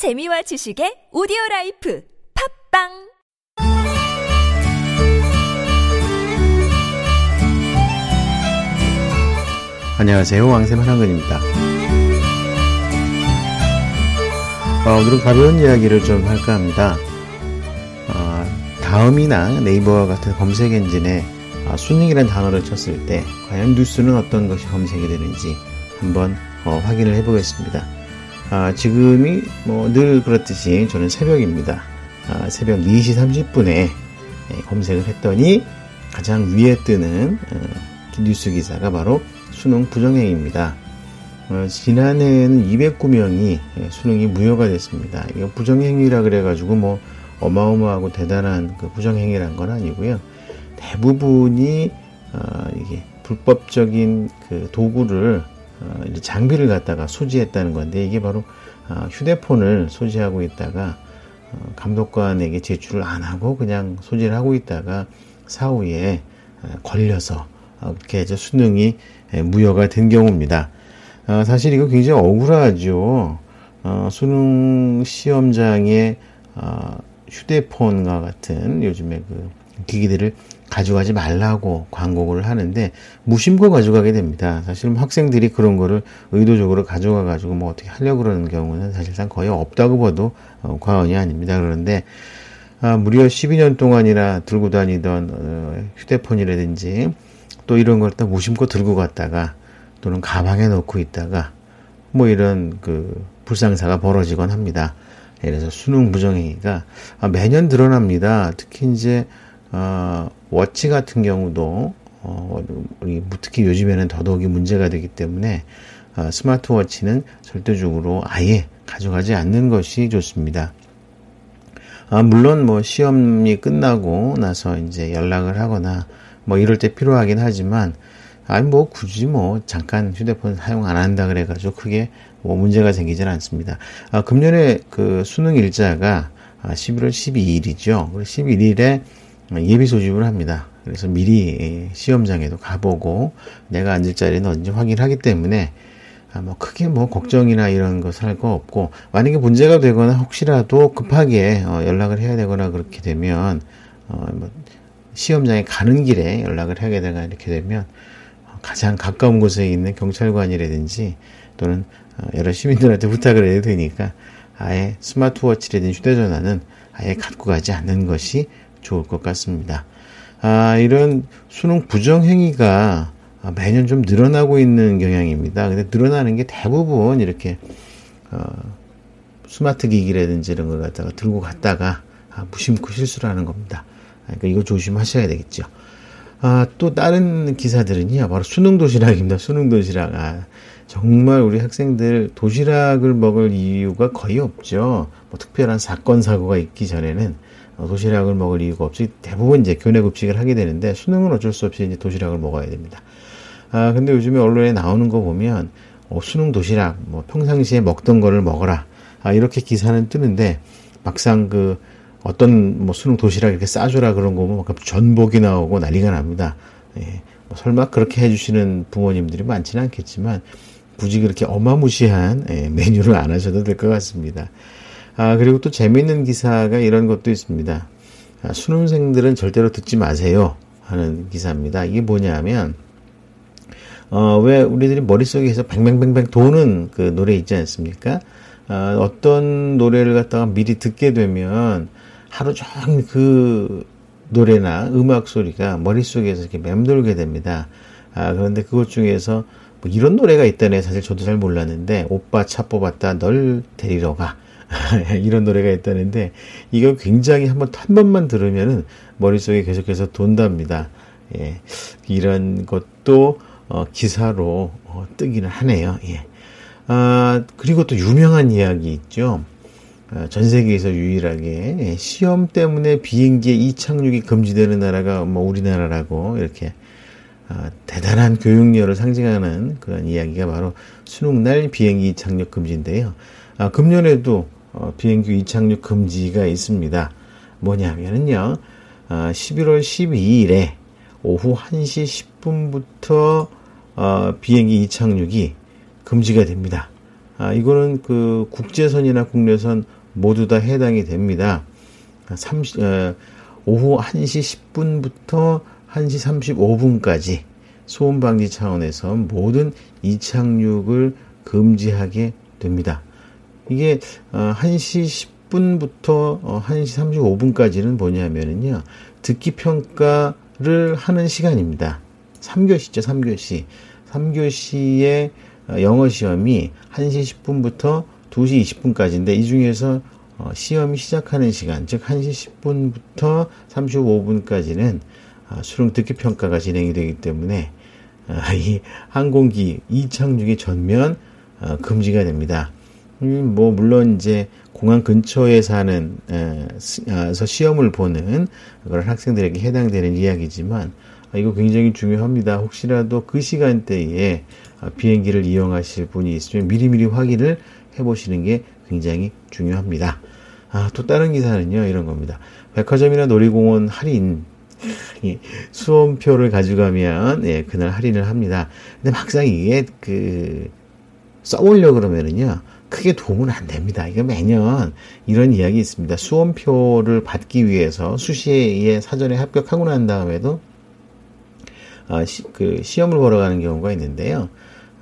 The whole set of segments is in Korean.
재미와 지식의 오디오 라이프 팟빵 안녕하세요. 왕샘 한한근입니다. 어, 오늘은 가벼운 이야기를 좀 할까 합니다. 어, 다음이나 네이버와 같은 검색 엔진에 어, 수능이라는 단어를 쳤을 때 과연 뉴스는 어떤 것이 검색이 되는지 한번 어, 확인을 해보겠습니다. 아, 지금이 뭐 늘 그렇듯이 저는 새벽입니다. 아, 새벽 4시 30분에 예, 검색을 했더니 가장 위에 뜨는 어, 뉴스 기사가 바로 수능 부정행위입니다. 어, 지난해에는 209명이 예, 수능이 무효가 됐습니다. 이거 부정행위라 그래가지고 뭐 어마어마하고 대단한 그 부정행위란 건 아니고요. 대부분이 어, 이게 불법적인 그 도구를 어, 장비를 갖다가 소지했다는 건데 이게 바로 어, 휴대폰을 소지하고 있다가 어, 감독관에게 제출을 안 하고 그냥 소지를 하고 있다가 사후에 어, 걸려서 어, 그렇게 해서 수능이 무효가 된 경우입니다. 어, 사실 이거 굉장히 억울하죠. 어, 수능 시험장에 어, 휴대폰과 같은 요즘에 그 기기들을 가져가지 말라고 광고를 하는데 무심코 가져가게 됩니다. 사실 학생들이 그런 거를 의도적으로 가져가 가지고 뭐 어떻게 하려고 그러는 경우는 사실상 거의 없다고 봐도 어, 과언이 아닙니다. 그런데 아, 무려 12년 동안이나 들고 다니던 어, 휴대폰이라든지 또 이런 걸 또 무심코 들고 갔다가 또는 가방에 넣고 있다가 뭐 이런 그 불상사가 벌어지곤 합니다. 그래서 수능 부정행위가 아, 매년 드러납니다. 특히 이제 어, 워치 같은 경우도 어, 우리 특히 요즘에는 더더욱이 문제가 되기 때문에 어, 스마트워치는 절대적으로 아예 가져가지 않는 것이 좋습니다. 아, 물론 뭐 시험이 끝나고 나서 이제 연락을 하거나 뭐 이럴 때 필요하긴 하지만 아니 뭐 굳이 뭐 잠깐 휴대폰 사용 안 한다 그래가지고 크게 뭐 문제가 생기질 않습니다. 아, 금년에 그 수능 일자가 11월 12일이죠. 11일에 예비 소집을 합니다. 그래서 미리 시험장에도 가보고 내가 앉을 자리는 어딘지 확인하기 때문에 아, 뭐 크게 뭐 걱정이나 이런 것을 할거 없고 만약에 문제가 되거나 혹시라도 급하게 어, 연락을 해야 되거나 그렇게 되면 어, 뭐 시험장에 가는 길에 연락을 하게 되거나 이렇게 되면 가장 가까운 곳에 있는 경찰관이라든지 또는 어, 여러 시민들한테 부탁을 해도 되니까 아예 스마트워치라든지 휴대전화는 아예 갖고 가지 않는 것이 좋을 것 같습니다. 아, 이런 수능 부정행위가 매년 좀 늘어나고 있는 경향입니다. 근데 늘어나는 게 대부분 이렇게, 어, 스마트 기기라든지 이런 걸 갖다가 들고 갔다가 아, 무심코 실수를 하는 겁니다. 그러니까 이거 조심하셔야 되겠죠. 아, 또 다른 기사들은요, 바로 수능 도시락입니다. 수능 도시락. 아, 정말 우리 학생들 도시락을 먹을 이유가 거의 없죠. 뭐 특별한 사건, 사고가 있기 전에는 어, 도시락을 먹을 이유가 없이 대부분 이제 교내 급식을 하게 되는데 수능은 어쩔 수 없이 이제 도시락을 먹어야 됩니다. 아, 근데 요즘에 언론에 나오는 거 보면 어, 수능 도시락, 뭐 평상시에 먹던 거를 먹어라. 아, 이렇게 기사는 뜨는데 막상 그 어떤 뭐 수능 도시락 이렇게 싸주라 그런 거 보면 전복이 나오고 난리가 납니다. 예, 뭐 설마 그렇게 해주시는 부모님들이 많지는 않겠지만 굳이 그렇게 어마무시한 예, 메뉴를 안 하셔도 될 것 같습니다. 아, 그리고 또 재미있는 기사가 이런 것도 있습니다. 아, 수능생들은 절대로 듣지 마세요. 하는 기사입니다. 이게 뭐냐면, 어, 왜 우리들이 머릿속에서 뱅뱅뱅뱅 도는 그 노래 있지 않습니까? 아, 어떤 노래를 갖다가 미리 듣게 되면 하루 종일 그 노래나 음악 소리가 머릿속에서 이렇게 맴돌게 됩니다. 아, 그런데 그것 중에서 뭐 이런 노래가 있다네. 사실 저도 잘 몰랐는데, 오빠 차 뽑았다, 널 데리러 가. 이런 노래가 있다는데 이거 굉장히 한번 한 번만 들으면은 머릿속에 계속해서 돈답니다. 예. 이런 것도 어, 기사로 어, 뜨기는 하네요. 예. 아, 그리고 또 유명한 이야기 있죠. 어, 전 세계에서 유일하게 예, 시험 때문에 비행기의 이착륙이 금지되는 나라가 뭐 우리나라라고 이렇게 아, 대단한 교육열을 상징하는 그런 이야기가 바로 수능날 비행기 착륙 금지인데요. 아, 금년에도 어, 비행기 이착륙 금지가 있습니다. 뭐냐면은요, 어, 11월 12일에 오후 1시 10분부터 어, 비행기 이착륙이 금지가 됩니다. 아, 이거는 그 국제선이나 국내선 모두 다 해당이 됩니다. 30, 어, 오후 1시 10분부터 1시 35분까지 소음 방지 차원에서 모든 이착륙을 금지하게 됩니다. 이게 1시 어, 10분부터 1시 어, 35분까지는 뭐냐면은요. 듣기 평가를 하는 시간입니다. 3교시죠, 3교시. 3교시의 영어 시험이 1시 10분부터 2시 20분까지인데 이 중에서 어, 시험이 시작하는 시간, 즉 1시 10분부터 35분까지는 아, 수능 듣기 평가가 진행이 되기 때문에 아, 이 항공기 이착륙이 전면 어, 금지가 됩니다. 음, 뭐 물론 이제 공항 근처에 사는 에서 시험을 보는 그런 학생들에게 해당되는 이야기지만 아, 이거 굉장히 중요합니다. 혹시라도 그 시간대에 비행기를 이용하실 분이 있으면 미리미리 확인을 해보시는 게 굉장히 중요합니다. 아, 또 다른 기사는요, 이런 겁니다. 백화점이나 놀이공원 할인, 수험표를 가져가면, 예, 그날 할인을 합니다. 근데 막상 이게, 그, 써보려 그러면은요, 크게 도움은 안 됩니다. 이게 매년 이런 이야기 있습니다. 수험표를 받기 위해서 수시에 사전에 합격하고 난 다음에도, 아, 시, 그, 시험을 보러 가는 경우가 있는데요.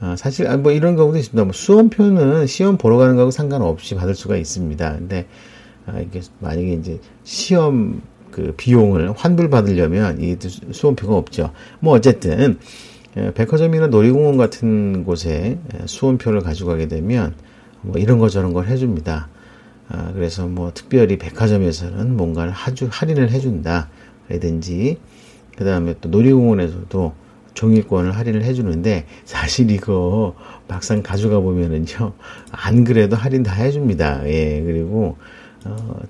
아, 사실, 아, 뭐 이런 경우도 있습니다. 뭐 수험표는 시험 보러 가는 거하고 상관없이 받을 수가 있습니다. 근데, 아, 이게 만약에 이제 시험 그 비용을 환불 받으려면 이 수험표가 없죠. 뭐 어쨌든 예, 백화점이나 놀이공원 같은 곳에 예, 수험표를 가져가게 되면 뭐 이런 거 저런 걸 해줍니다. 아, 그래서 뭐 특별히 백화점에서는 뭔가를 하주, 할인을 해준다. 라든지 그 다음에 또 놀이공원에서도 종일권을 할인을 해주는데 사실 이거 막상 가져가 보면은요 안 그래도 할인 다 해줍니다. 예 그리고 어,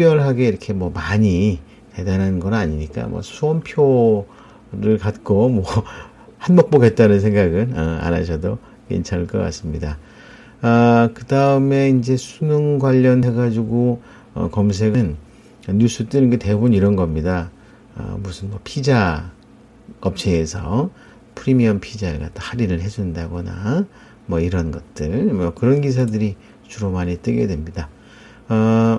특별하게 이렇게 뭐 많이 대단한 건 아니니까 뭐 수험표를 갖고 뭐 한몫 보겠다는 생각은 어, 안 하셔도 괜찮을 것 같습니다. 아, 그 다음에 이제 수능 관련해가지고 어, 검색은 뉴스 뜨는 게 대부분 이런 겁니다. 아, 무슨 뭐 피자 업체에서 프리미엄 피자를 갖다 할인을 해준다거나 뭐 이런 것들, 뭐 그런 기사들이 주로 많이 뜨게 됩니다. 아,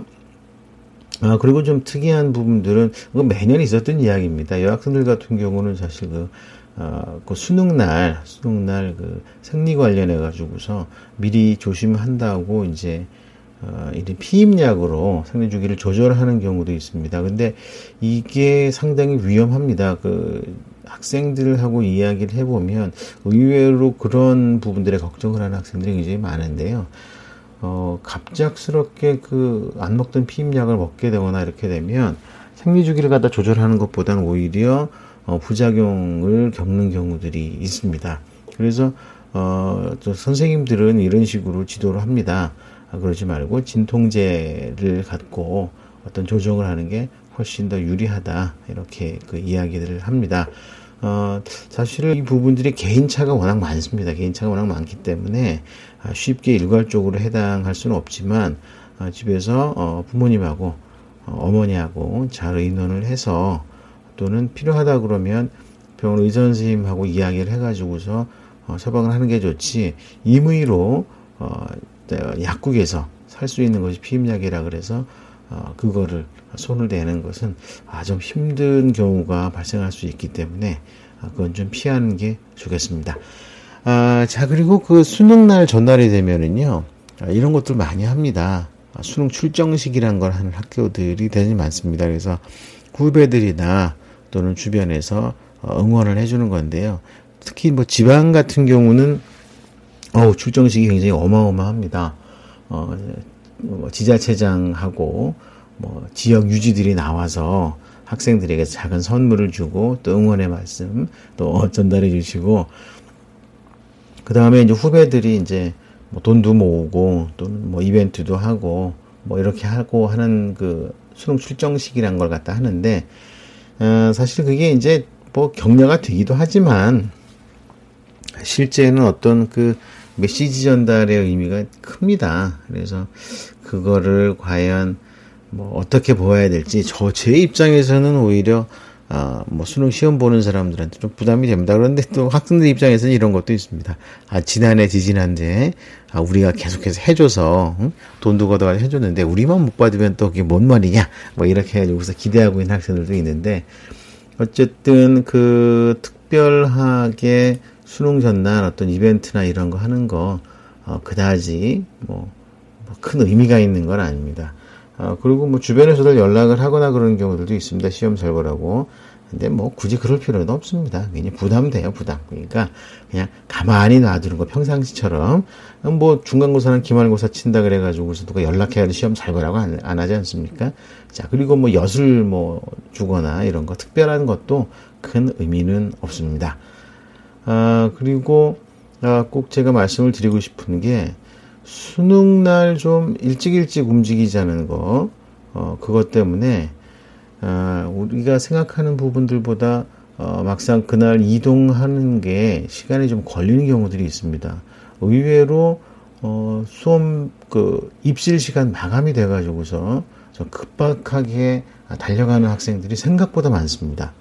아, 그리고 좀 특이한 부분들은, 매년 있었던 이야기입니다. 여학생들 같은 경우는 사실 그, 어, 그 수능 날, 수능 날 그 생리 관련해 가지고서 미리 조심한다고 이제, 어, 이런 피임약으로 생리 주기를 조절하는 경우도 있습니다. 근데 이게 상당히 위험합니다. 그 학생들하고 이야기를 해보면 의외로 그런 부분들에 걱정을 하는 학생들이 굉장히 많은데요. 어, 갑작스럽게 그 안 먹던 피임약을 먹게 되거나 이렇게 되면 생리 주기를 갖다 조절하는 것보다는 오히려 어, 부작용을 겪는 경우들이 있습니다. 그래서 어, 저 선생님들은 이런 식으로 지도를 합니다. 아, 그러지 말고 진통제를 갖고 어떤 조정을 하는 게 훨씬 더 유리하다 이렇게 그 이야기들을 합니다. 어, 사실 이 부분들이 개인차가 워낙 많습니다. 개인차가 워낙 많기 때문에 아, 쉽게 일괄적으로 해당할 수는 없지만 어, 집에서 어, 부모님하고 어, 어머니하고 잘 의논을 해서 또는 필요하다 그러면 병원 의사 선생님하고 이야기를 해가지고서 어, 처방을 하는 게 좋지 임의로 어, 약국에서 살 수 있는 것이 피임약이라 그래서 어, 그거를 손을 대는 것은 아, 좀 힘든 경우가 발생할 수 있기 때문에 아, 그건 좀 피하는 게 좋겠습니다. 아, 자, 그리고 그 수능 날 전날이 되면은요, 아, 이런 것들 많이 합니다. 아, 수능 출정식이란 걸 하는 학교들이 대단히 많습니다. 그래서 후배들이나 또는 주변에서 어, 응원을 해주는 건데요. 특히 뭐 지방 같은 경우는 어우, 출정식이 굉장히 어마어마합니다. 어, 뭐 지자체장하고 뭐 지역 유지들이 나와서 학생들에게 작은 선물을 주고 또 응원의 말씀 또 전달해 주시고 그 다음에 이제 후배들이 이제 뭐 돈도 모으고 또는 뭐 이벤트도 하고 뭐 이렇게 하고 하는 그 수능 출정식이란 걸 갖다 하는데 어, 사실 그게 이제 뭐 격려가 되기도 하지만 실제는 어떤 그 메시지 전달의 의미가 큽니다. 그래서 그거를 과연 뭐 어떻게 보아야 될지 저 제 입장에서는 오히려 어, 뭐 수능 시험 보는 사람들한테 좀 부담이 됩니다. 그런데 또 학생들 입장에서는 이런 것도 있습니다. 아, 지난해, 지지난해, 아, 우리가 계속해서 해줘서, 응? 돈도 걷어가 해줬는데, 우리만 못 받으면 또 그게 뭔 말이냐? 뭐 이렇게 해가지고서 기대하고 있는 학생들도 있는데, 어쨌든 그 특별하게 수능 전날 어떤 이벤트나 이런 거 하는 거, 어, 그다지 뭐, 뭐큰 의미가 있는 건 아닙니다. 어, 그리고 뭐 주변에서도 연락을 하거나 그런 경우들도 있습니다. 시험 잘 보라고. 근데 뭐 굳이 그럴 필요는 없습니다. 괜히 부담돼요, 부담. 그러니까 그냥 가만히 놔두는 거 평상시처럼 뭐 중간고사나 기말고사 친다 그래가지고서 누가 연락해야 시험 잘 보라고 안, 안 하지 않습니까? 자, 그리고 뭐 엿을 뭐 주거나 이런 거 특별한 것도 큰 의미는 없습니다. 아, 그리고 아, 꼭 제가 말씀을 드리고 싶은 게 수능 날 좀 일찍 일찍 움직이자는 거, 어, 그것 때문에, 어, 우리가 생각하는 부분들보다, 어, 막상 그날 이동하는 게 시간이 좀 걸리는 경우들이 있습니다. 의외로, 어, 수험, 그, 입실 시간 마감이 돼가지고서 좀 급박하게 달려가는 학생들이 생각보다 많습니다.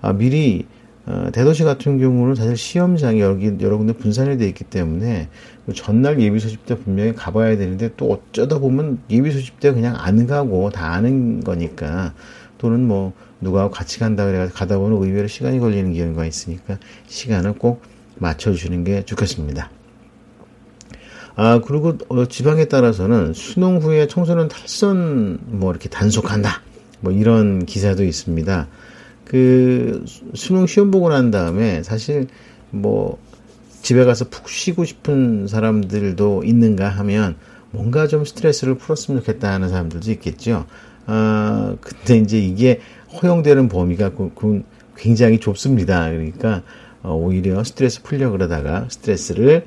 아, 미리 어, 대도시 같은 경우는 사실 시험장이 여기 여러 군데 분산이 되어 있기 때문에 그 전날 예비 소집 때 분명히 가봐야 되는데 또 어쩌다 보면 예비 소집 때 그냥 안 가고 다 아는 거니까 또는 뭐 누가 같이 간다 그래 가다 보면 의외로 시간이 걸리는 경우가 있으니까 시간을 꼭 맞춰주는 게 좋겠습니다. 아 그리고 어, 지방에 따라서는 수능 후에 청소년 탈선 뭐 이렇게 단속한다 뭐 이런 기사도 있습니다. 그 수능 시험 보고 난 다음에 사실 뭐 집에 가서 푹 쉬고 싶은 사람들도 있는가 하면 뭔가 좀 스트레스를 풀었으면 좋겠다 하는 사람들도 있겠죠. 아, 근데 이제 이게 허용되는 범위가 굉장히 좁습니다. 그러니까 어, 오히려 스트레스 풀려 그러다가 스트레스를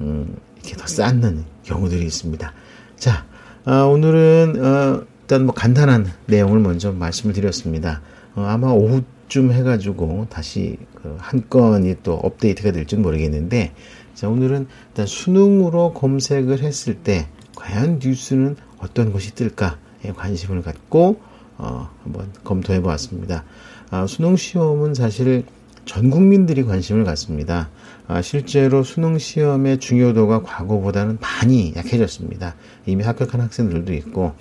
음, 이렇게 더 쌓는 경우들이 있습니다. 자, 아, 오늘은 어, 일단 뭐 간단한 내용을 먼저 말씀을 드렸습니다. 어, 아마 오후쯤 해가지고 다시 그 한 건이 또 업데이트가 될지는 모르겠는데 자 오늘은 일단 수능으로 검색을 했을 때 과연 뉴스는 어떤 것이 뜰까에 관심을 갖고 어, 한번 검토해 보았습니다. 아, 수능 시험은 사실 전 국민들이 관심을 갖습니다. 아, 실제로 수능 시험의 중요도가 과거보다는 많이 약해졌습니다. 이미 합격한 학생들도 있고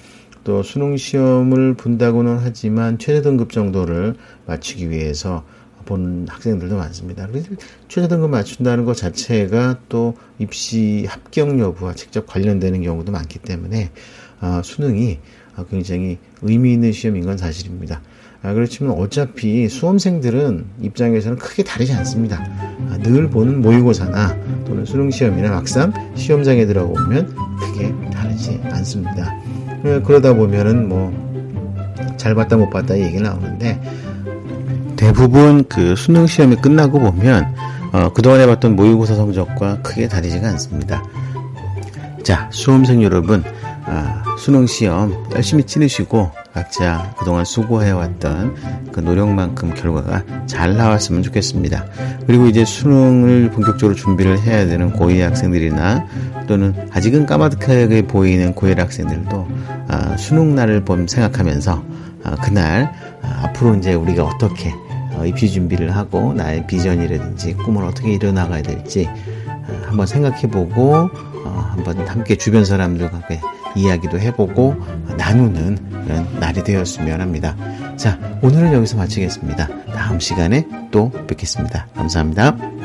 또 수능 시험을 본다고는 하지만 최저 등급 정도를 맞추기 위해서 본 학생들도 많습니다. 그래서 최저 등급 맞춘다는 것 자체가 또 입시 합격 여부와 직접 관련되는 경우도 많기 때문에 아, 수능이 굉장히 의미 있는 시험인 건 사실입니다. 아, 그렇지만 어차피 수험생들은 입장에서는 크게 다르지 않습니다. 아, 늘 보는 모의고사나 또는 수능 시험이나 막상 시험장에 들어보면 크게 다르지 않습니다. 예, 그러다 보면은 뭐 잘 봤다 못 봤다 얘기 나오는데 대부분 그 수능 시험이 끝나고 보면 어, 그동안 해봤던 모의고사 성적과 크게 다르지가 않습니다. 자, 수험생 여러분, 아, 수능 시험 열심히 치르시고 각자 그동안 수고해왔던 그 노력만큼 결과가 잘 나왔으면 좋겠습니다. 그리고 이제 수능을 본격적으로 준비를 해야 되는 고2 학생들이나 또는 아직은 까마득하게 보이는 고1 학생들도 아, 수능 날을 봄 생각하면서 아, 그날 아, 앞으로 이제 우리가 어떻게 어, 입시 준비를 하고 나의 비전이라든지 꿈을 어떻게 이뤄나가야 될지 아, 한번 생각해보고 어, 한번 함께 주변 사람들과 이야기도 해보고 나누는 그런 날이 되었으면 합니다. 자, 오늘은 여기서 마치겠습니다. 다음 시간에 또 뵙겠습니다. 감사합니다.